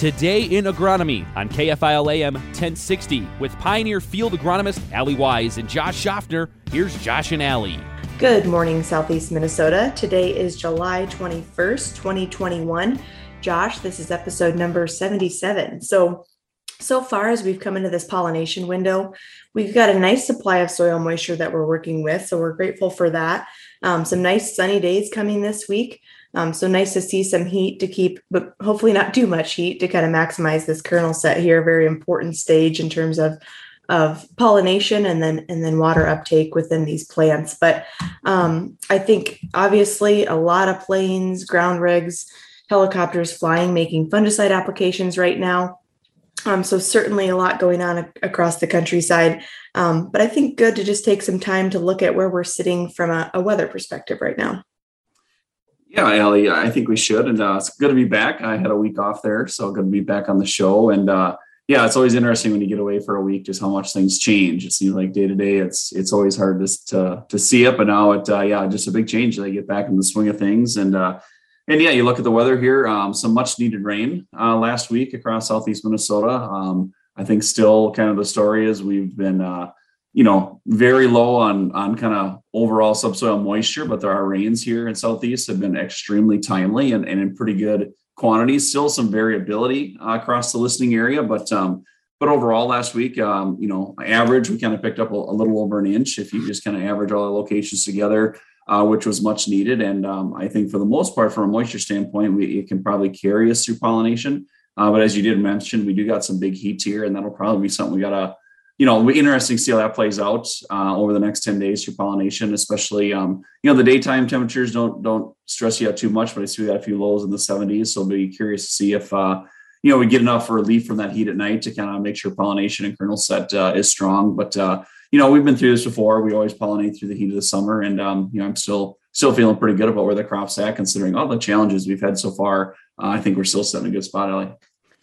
Today in Agronomy on KFIL AM 1060 with Pioneer Field agronomist Allie Wise and Josh Schaffner. Here's Josh and Allie. Good morning, Southeast Minnesota. Today is July 21st, 2021. Josh, this is episode number 77. So, so far as we've come into this pollination window, we've got a nice supply of soil moisture that we're working with. So, we're grateful for that. Um, some nice sunny days coming this week. Um, so nice to see some heat to keep, but hopefully not too much heat to kind of maximize this kernel set here. Very important stage in terms of of pollination and then and then water uptake within these plants. But um, I think obviously a lot of planes, ground rigs, helicopters flying, making fungicide applications right now. Um, so certainly a lot going on a- across the countryside. Um, but I think good to just take some time to look at where we're sitting from a, a weather perspective right now. Yeah, Allie, I think we should. And uh, it's good to be back. I had a week off there, so good to be back on the show. And uh, yeah, it's always interesting when you get away for a week, just how much things change. It seems like day to day, it's it's always hard to to, to see it, but now it uh, yeah, just a big change. They get back in the swing of things, and uh, and yeah, you look at the weather here. Um, some much needed rain uh, last week across southeast Minnesota. Um, I think still kind of the story is we've been uh, you know, very low on on kind of overall subsoil moisture, but there are rains here in southeast have been extremely timely and, and in pretty good quantities. Still some variability uh, across the listening area, but um, but overall last week, um, you know, average we kind of picked up a, a, little over an inch if you just kind of average all the locations together, uh, which was much needed. And um, I think for the most part, from a moisture standpoint, we it can probably carry us through pollination. Uh, but as you did mention, we do got some big heat here, and that'll probably be something we gotta you know, it'll be interesting to see how that plays out uh, over the next 10 days for pollination, especially, um, you know, the daytime temperatures don't, don't stress you out too much, but I see we got a few lows in the 70s. So I'll be curious to see if, uh, you know, we get enough relief from that heat at night to kind of make sure pollination and kernel set uh, is strong. But, uh, you know, we've been through this before. We always pollinate through the heat of the summer. And, um, you know, I'm still, still feeling pretty good about where the crop's at, considering all the challenges we've had so far. Uh, I think we're still sitting in a good spot, Ellie.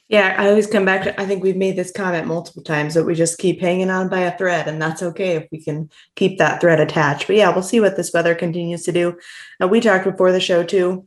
Yeah, I always come back to I think we've made this comment multiple times that we just keep hanging on by a thread, and that's okay if we can keep that thread attached. But yeah, we'll see what this weather continues to do. Uh, we talked before the show too.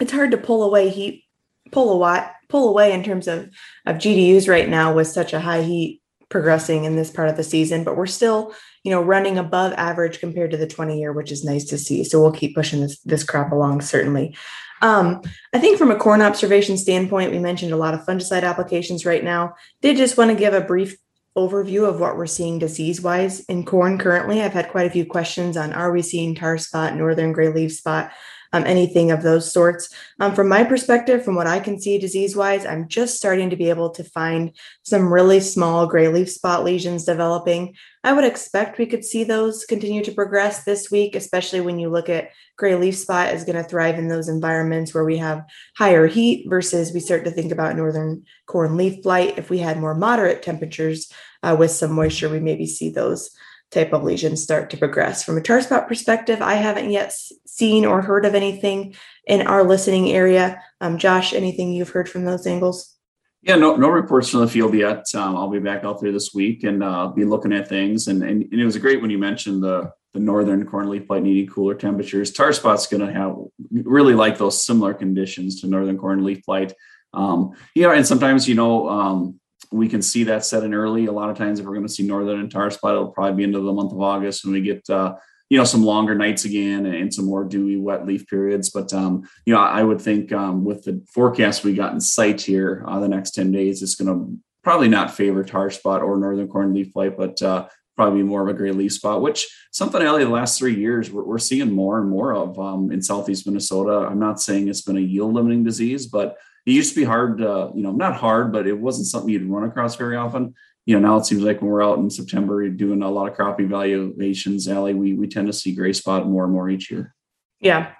It's hard to pull away heat, pull away, pull away in terms of of GDUs right now with such a high heat progressing in this part of the season, but we're still, you know, running above average compared to the 20 year, which is nice to see. So we'll keep pushing this this crop along certainly. Um, I think from a corn observation standpoint, we mentioned a lot of fungicide applications right now. Did just want to give a brief overview of what we're seeing disease wise in corn currently. I've had quite a few questions on are we seeing tar spot, northern gray leaf spot, um, anything of those sorts. Um, from my perspective, from what I can see disease wise, I'm just starting to be able to find some really small gray leaf spot lesions developing. I would expect we could see those continue to progress this week, especially when you look at gray leaf spot is going to thrive in those environments where we have higher heat versus we start to think about northern corn leaf blight. If we had more moderate temperatures uh, with some moisture, we maybe see those type of lesions start to progress. From a tar spot perspective, I haven't yet seen or heard of anything in our listening area. Um, Josh, anything you've heard from those angles? Yeah, no, no reports from the field yet. Um, I'll be back out there this week and uh, be looking at things. And, and, and, it was great when you mentioned the the northern corn leaf blight needing cooler temperatures. Tar spot's going to have really like those similar conditions to northern corn leaf blight. Um, know, and sometimes you know um, we can see that set in early. A lot of times, if we're going to see northern tar spot, it'll probably be into the month of August when we get uh, you know some longer nights again and some more dewy, wet leaf periods. But um, you know, I would think um, with the forecast we got in sight here, uh, the next ten days, it's going to probably not favor tar spot or northern corn leaf blight, but uh, probably more of a gray leaf spot. Which something Ellie the last three years we're, we're seeing more and more of um, in southeast Minnesota. I'm not saying it's been a yield limiting disease, but it used to be hard, uh, you know, not hard, but it wasn't something you'd run across very often. You know, now it seems like when we're out in September doing a lot of crop evaluations, Allie, we, we tend to see gray spot more and more each year. Yeah.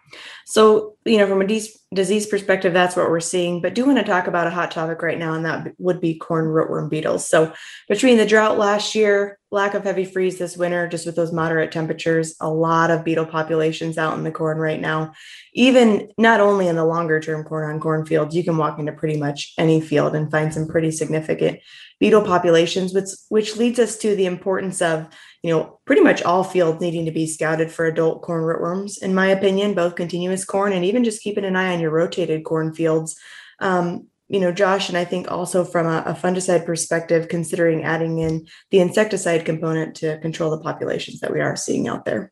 So, you know, from a de- disease perspective, that's what we're seeing. But do want to talk about a hot topic right now, and that would be corn rootworm beetles. So, between the drought last year, lack of heavy freeze this winter, just with those moderate temperatures, a lot of beetle populations out in the corn right now. Even not only in the longer term corn on corn fields, you can walk into pretty much any field and find some pretty significant beetle populations, which which leads us to the importance of you know pretty much all fields needing to be scouted for adult corn rootworms, in my opinion, both continuous corn and even just keeping an eye on your rotated corn fields. Um, you know, Josh, and I think also from a, a, fungicide perspective, considering adding in the insecticide component to control the populations that we are seeing out there.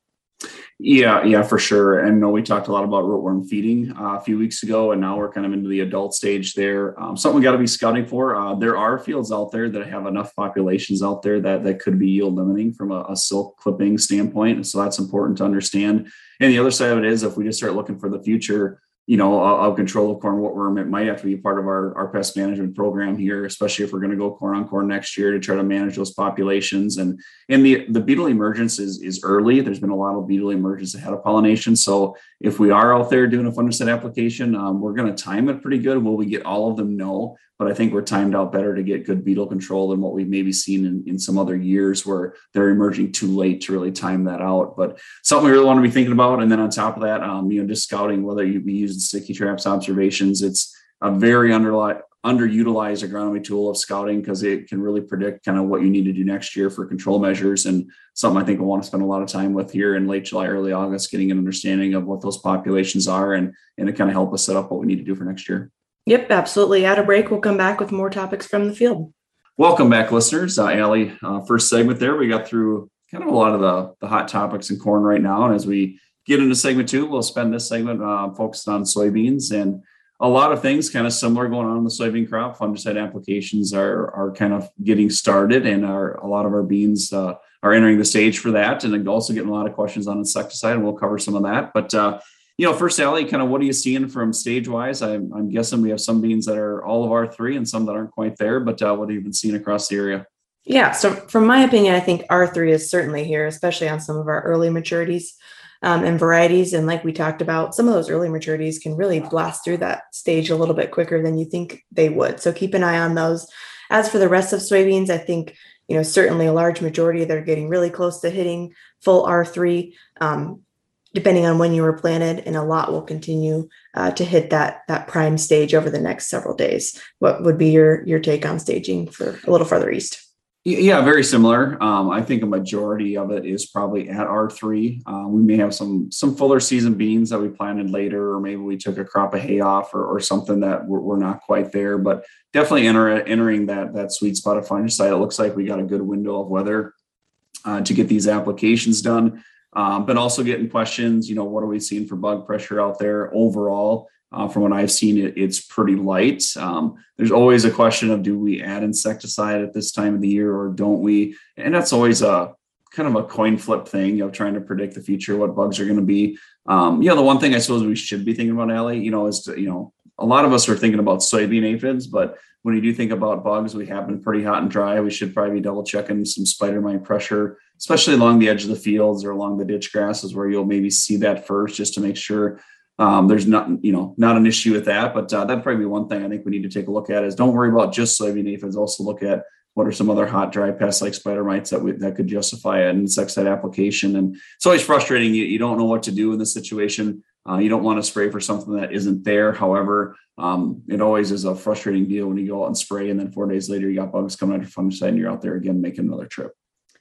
Yeah, yeah, for sure. And no, we talked a lot about rootworm feeding uh, a few weeks ago, and now we're kind of into the adult stage there. Um, something we got to be scouting for. Uh, there are fields out there that have enough populations out there that that could be yield limiting from a, a silk clipping standpoint. So that's important to understand. And the other side of it is, if we just start looking for the future, you know, of control of corn rootworm, it might have to be part of our, our pest management program here, especially if we're going to go corn on corn next year to try to manage those populations. And and the the beetle emergence is is early. There's been a lot of beetle emergence ahead of pollination. So if we are out there doing a fungicide application, um, we're going to time it pretty good. Will we get all of them? No but I think we're timed out better to get good beetle control than what we've maybe seen in, in some other years where they're emerging too late to really time that out. But something we really want to be thinking about. And then on top of that, um, you know, just scouting whether you be using sticky traps observations. It's a very underli- underutilized agronomy tool of scouting because it can really predict kind of what you need to do next year for control measures and something I think we'll want to spend a lot of time with here in late July, early August, getting an understanding of what those populations are and and it kind of help us set up what we need to do for next year. Yep, absolutely. At a break, we'll come back with more topics from the field. Welcome back, listeners. Uh, Allie, uh, first segment there, we got through kind of a lot of the, the hot topics in corn right now. And as we get into segment two, we'll spend this segment uh, focused on soybeans and a lot of things kind of similar going on in the soybean crop. Fungicide applications are are kind of getting started, and our a lot of our beans uh, are entering the stage for that. And also getting a lot of questions on insecticide, and we'll cover some of that. But uh, you know, first, Allie, kind of what are you seeing from stage wise? I'm, I'm, guessing we have some beans that are all of R3 and some that aren't quite there, but uh, what have you been seeing across the area? Yeah, so from my opinion, I think R3 is certainly here, especially on some of our early maturities um, and varieties. And like we talked about, some of those early maturities can really blast through that stage a little bit quicker than you think they would. So keep an eye on those. As for the rest of soybeans, I think you know certainly a large majority that are getting really close to hitting full R3. Um, depending on when you were planted, and a lot will continue uh, to hit that that prime stage over the next several days. What would be your your take on staging for a little further east? Yeah, very similar. Um, I think a majority of it is probably at R three. Uh, we may have some some fuller season beans that we planted later, or maybe we took a crop of hay off, or, or something that we're, we're, not quite there. But definitely enter, entering that that sweet spot of fungicide. It looks like we got a good window of weather uh, to get these applications done. Um, but also getting questions, you know, what are we seeing for bug pressure out there overall? Uh, from what I've seen, it, it's pretty light. Um, there's always a question of do we add insecticide at this time of the year or don't we? And that's always a kind of a coin flip thing, you know, trying to predict the future, what bugs are going to be. Um, you know, the one thing I suppose we should be thinking about, Allie, you know, is to, you know, a lot of us are thinking about soybean aphids, but when you do think about bugs, we have been pretty hot and dry. We should probably be double checking some spider mite pressure especially along the edge of the fields or along the ditch grasses where you'll maybe see that first just to make sure um, there's not you know not an issue with that. But uh, that'd probably be one thing i think we need to take a look at is don't worry about just soybean aphids. Also look at what are some other hot dry pests like spider mites that we, that could justify an insecticide application. And it's always frustrating. You, you don't know what to do in this situation. Uh, you don't want to spray for something that isn't there. However um, it always is a frustrating deal when you go out and spray and then four days later you got bugs coming out your fungicide and you're out there again making another trip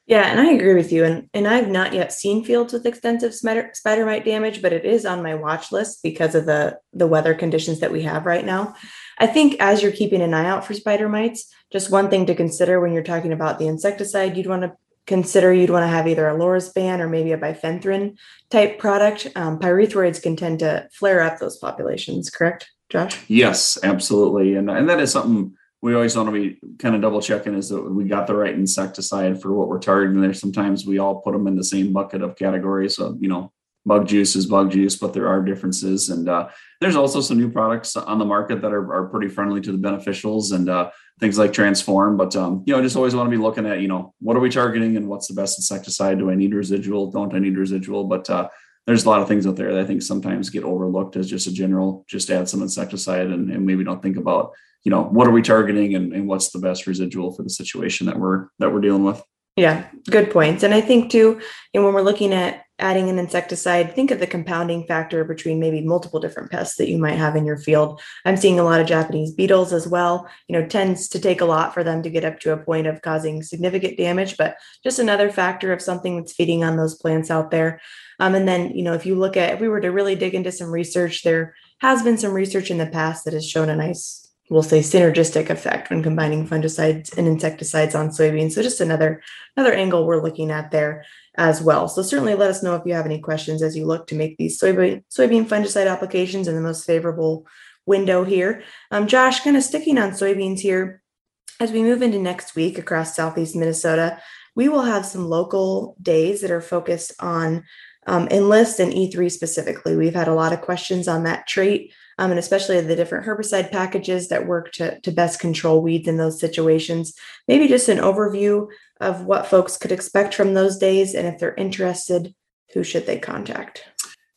yeah, and I agree with you. And and I've not yet seen fields with extensive spider, spider mite damage, but it is on my watch list because of the the weather conditions that we have right now. I think as you're keeping an eye out for spider mites, just one thing to consider when you're talking about the insecticide, you'd want to consider you'd want to have either a Lorsban or maybe a bifenthrin type product. Um, pyrethroids can tend to flare up those populations, correct, Josh? Yes, absolutely, and and that is something we always want to be kind of double checking is that we got the right insecticide for what we're targeting there. Sometimes we all put them in the same bucket of categories. So, you know, bug juice is bug juice, but there are differences. And uh, there's also some new products on the market that are, are pretty friendly to the beneficials and uh, things like Transform. But, um, you know, I just always want to be looking at, you know, what are we targeting and what's the best insecticide? Do I need residual? Don't I need residual? But uh, there's a lot of things out there that I think sometimes get overlooked as just a general, just add some insecticide and, and maybe don't think about you know what are we targeting and, and what's the best residual for the situation that we're that we're dealing with. Yeah good points. And i think too and when we're looking at adding an insecticide think of the compounding factor between maybe multiple different pests that you might have in your field. I'm seeing a lot of japanese beetles as well you know tends to take a lot for them to get up to a point of causing significant damage but just another factor of something that's feeding on those plants out there. Um, and then you know if you look at if we were to really dig into some research there has been some research in the past that has shown a nice we'll say synergistic effect when combining fungicides and insecticides on soybeans. So just another another angle we're looking at there as well. So certainly let us know if you have any questions as you look to make these soybean soybean fungicide applications in the most favorable window here. Um, Josh, kind of sticking on soybeans here, as we move into next week across southeast Minnesota, we will have some local days that are focused on um, enlist and E3 specifically. We've had a lot of questions on that trait um, and especially the different herbicide packages that work to, to best control weeds in those situations. Maybe just an overview of what folks could expect from those days, and if they're interested, who should they contact?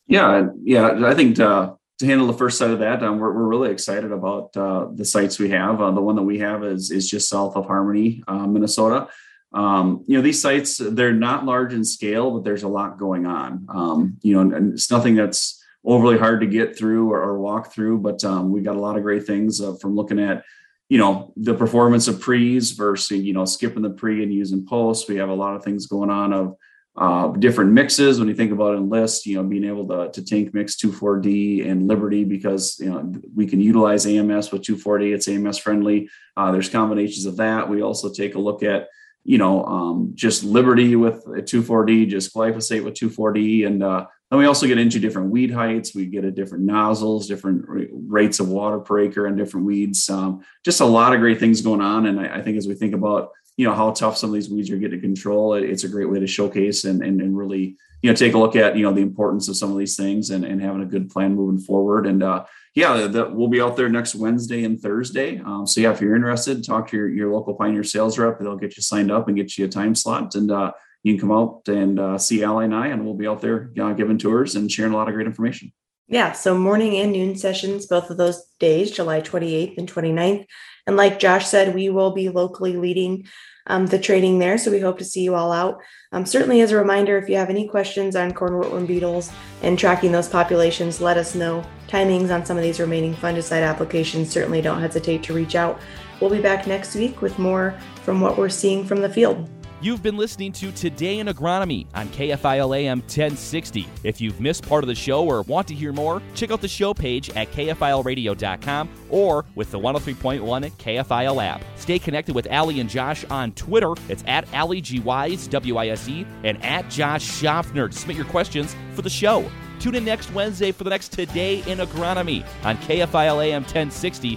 Yeah, yeah, I think uh, to handle the first side of that, um, we're, we're really excited about uh, the sites we have. Uh, the one that we have is is just south of Harmony, uh, Minnesota. Um, you know, these sites they're not large in scale, but there's a lot going on. Um, you know, and, and it's nothing that's overly hard to get through or, or walk through, but um, we got a lot of great things uh, from looking at, you know, the performance of pre's versus, you know, skipping the pre and using post. We have a lot of things going on of uh, different mixes. When you think about enlist, you know, being able to, to tank mix 2,4-D and Liberty because, you know, we can utilize AMS with 2,4-D. It's AMS friendly. Uh, there's combinations of that. We also take a look at, you know, um, just Liberty with 2,4-D, just glyphosate with 2,4-D, and uh, then we also get into different weed heights. We get a different nozzles, different rates of water per acre, and different weeds. Um, just a lot of great things going on. And I, I, think as we think about you know how tough some of these weeds are getting to control, it, it's a great way to showcase and, and, and really you know take a look at you know the importance of some of these things and, and having a good plan moving forward. And uh, yeah, we'll be out there next Wednesday and Thursday. Um, so yeah, if you're interested, talk to your, your local Pioneer sales rep. They'll get you signed up and get you a time slot. And uh, you can come out and uh, see Allie and I, and we'll be out there uh, giving tours and sharing a lot of great information. Yeah, so morning and noon sessions, both of those days, July 28th and 29th. And like Josh said, we will be locally leading um, the training there. So we hope to see you all out. Um, certainly, as a reminder, if you have any questions on corn rootworm beetles and tracking those populations, let us know. Timings on some of these remaining fungicide applications, certainly don't hesitate to reach out. We'll be back next week with more from what we're seeing from the field. You've been listening to Today in Agronomy on KFIL AM 1060. If you've missed part of the show or want to hear more, check out the show page at KFILradio.com or with the 103.1 KFIL app. Stay connected with Allie and Josh on Twitter. It's at Allie G Wise, W I S E, and at Josh Schaffner submit your questions for the show. Tune in next Wednesday for the next Today in Agronomy on KFIL AM 1060